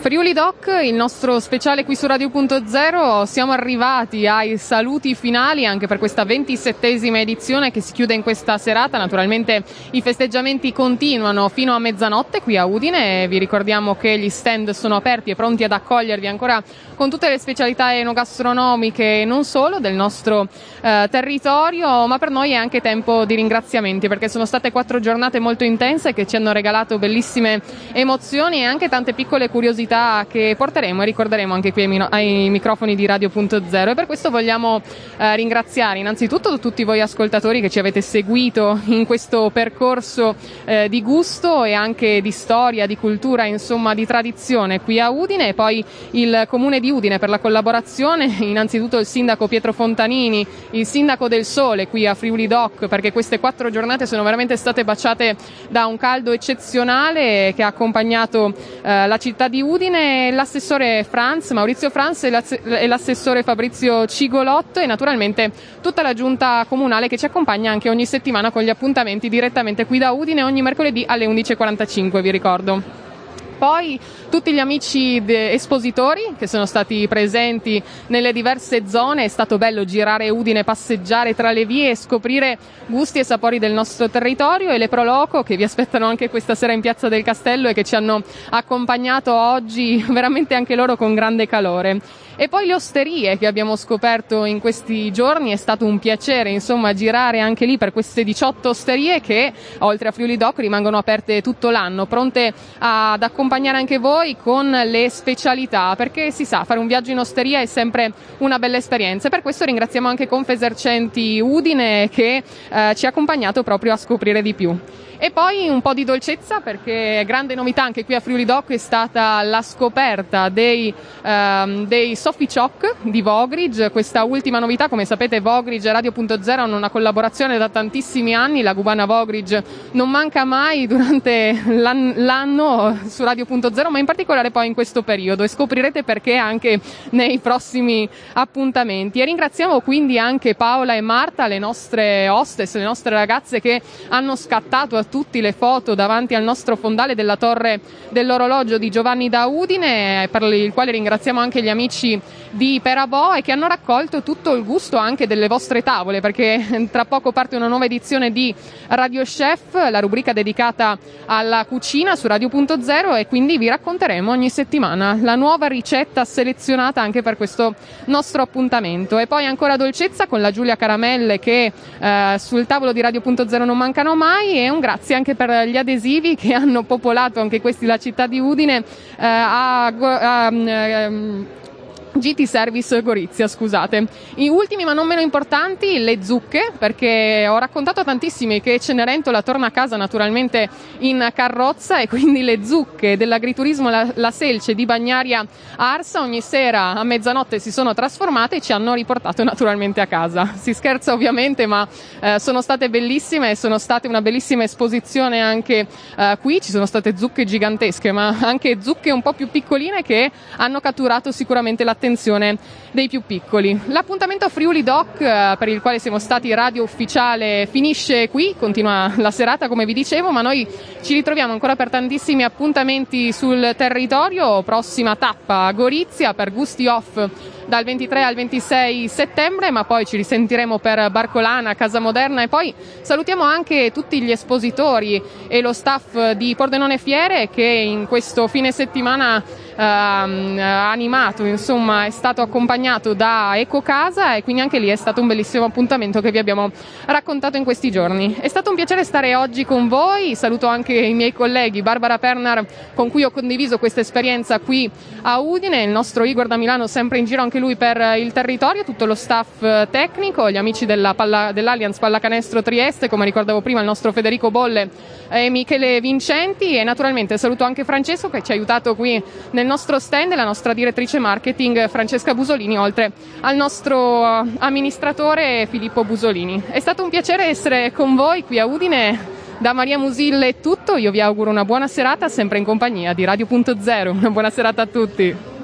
Friuli Doc, il nostro speciale qui su Radio.0, siamo arrivati ai saluti finali anche per questa ventisettesima edizione che si chiude in questa serata. Naturalmente i festeggiamenti continuano fino a mezzanotte qui a Udine. Vi ricordiamo che gli stand sono aperti e pronti ad accogliervi ancora con tutte le specialità enogastronomiche e non solo del nostro eh, territorio, ma per noi è anche tempo di ringraziamenti perché sono state quattro giornate molto intense che ci hanno regalato bellissime emozioni e anche tante piccole curiosità novità che porteremo e ricorderemo anche qui ai, ai microfoni di Radio.0 e per questo vogliamo eh, ringraziare innanzitutto tutti voi ascoltatori che ci avete seguito in questo percorso eh, di gusto e anche di storia, di cultura, insomma di tradizione qui a Udine. E poi il Comune di Udine per la collaborazione, innanzitutto il sindaco Pietro Fontanini, il sindaco del Sole qui a Friuli Doc perché queste quattro giornate sono veramente state baciate da un caldo eccezionale che ha accompagnato eh, la città di Udine Udine l'assessore Franz, Maurizio Franz e l'assessore Fabrizio Cigolotto e naturalmente tutta la giunta comunale che ci accompagna anche ogni settimana con gli appuntamenti direttamente qui da Udine ogni mercoledì alle 11.45 vi ricordo. Poi tutti gli amici espositori che sono stati presenti nelle diverse zone, è stato bello girare Udine, passeggiare tra le vie e scoprire gusti e sapori del nostro territorio. E le Proloco che vi aspettano anche questa sera in Piazza del Castello e che ci hanno accompagnato oggi veramente anche loro con grande calore. E poi le osterie che abbiamo scoperto in questi giorni, è stato un piacere insomma girare anche lì per queste 18 osterie che oltre a Friuli Doc rimangono aperte tutto l'anno, pronte ad accompagnare anche voi con le specialità, perché si sa, fare un viaggio in osteria è sempre una bella esperienza. Per questo ringraziamo anche Confesercenti Udine che eh, ci ha accompagnato proprio a scoprire di più. E poi un po' di dolcezza perché grande novità anche qui a Friuli Doc è stata la scoperta dei, um, dei Choc di Vogridge. Questa ultima novità, come sapete, Vogridge e Radio.0 hanno una collaborazione da tantissimi anni. La cubana Vogridge non manca mai durante l'an- l'anno su Radio.0, ma in particolare poi in questo periodo e scoprirete perché anche nei prossimi appuntamenti. E ringraziamo quindi anche Paola e Marta, le nostre hostess, le nostre ragazze che hanno scattato a tutti le foto davanti al nostro fondale della torre dell'orologio di Giovanni da Udine, per il quale ringraziamo anche gli amici di Perabò e che hanno raccolto tutto il gusto anche delle vostre tavole, perché tra poco parte una nuova edizione di Radio Chef, la rubrica dedicata alla cucina su Radio.0 e quindi vi racconteremo ogni settimana la nuova ricetta selezionata anche per questo nostro appuntamento. E poi ancora dolcezza con la Giulia Caramelle che eh, sul tavolo di Radio.0 non mancano mai e un grazie anche per gli adesivi che hanno popolato anche questi la città di Udine eh, a, a, a ehm, GT Service Gorizia, scusate. I ultimi ma non meno importanti, le zucche, perché ho raccontato tantissimi che Cenerentola torna a casa naturalmente in carrozza e quindi le zucche dell'agriturismo La, la Selce di Bagnaria Arsa ogni sera a mezzanotte si sono trasformate e ci hanno riportato naturalmente a casa. Si scherza ovviamente, ma eh, sono state bellissime e sono state una bellissima esposizione anche eh, qui. Ci sono state zucche gigantesche, ma anche zucche un po' più piccoline che hanno catturato sicuramente l'attenzione l'attenzione dei più piccoli. L'appuntamento Friuli Doc, eh, per il quale siamo stati radio ufficiale, finisce qui, continua la serata come vi dicevo, ma noi ci ritroviamo ancora per tantissimi appuntamenti sul territorio. Prossima tappa Gorizia per Gusti Off dal 23 al 26 settembre, ma poi ci risentiremo per Barcolana, Casa Moderna e poi salutiamo anche tutti gli espositori e lo staff di Pordenone Fiere che in questo fine settimana ehm, animato, insomma, è stato accompagnato da Eco Casa e quindi anche lì è stato un bellissimo appuntamento che vi abbiamo raccontato in questi giorni. È stato un piacere stare oggi con voi, saluto anche i miei colleghi Barbara Pernar con cui ho condiviso questa esperienza qui a Udine, il nostro Igor da Milano sempre in giro anche lui per il territorio, tutto lo staff tecnico, gli amici della palla, dell'Allianz Pallacanestro Trieste, come ricordavo prima il nostro Federico Bolle e Michele Vincenti e naturalmente saluto anche Francesco che ci ha aiutato qui nel nostro stand, la nostra direttrice marketing Francesca Busolini, oltre al nostro amministratore Filippo Busolini. È stato un piacere essere con voi qui a Udine. Da Maria Musille è tutto, io vi auguro una buona serata sempre in compagnia di Radio.0. Una buona serata a tutti.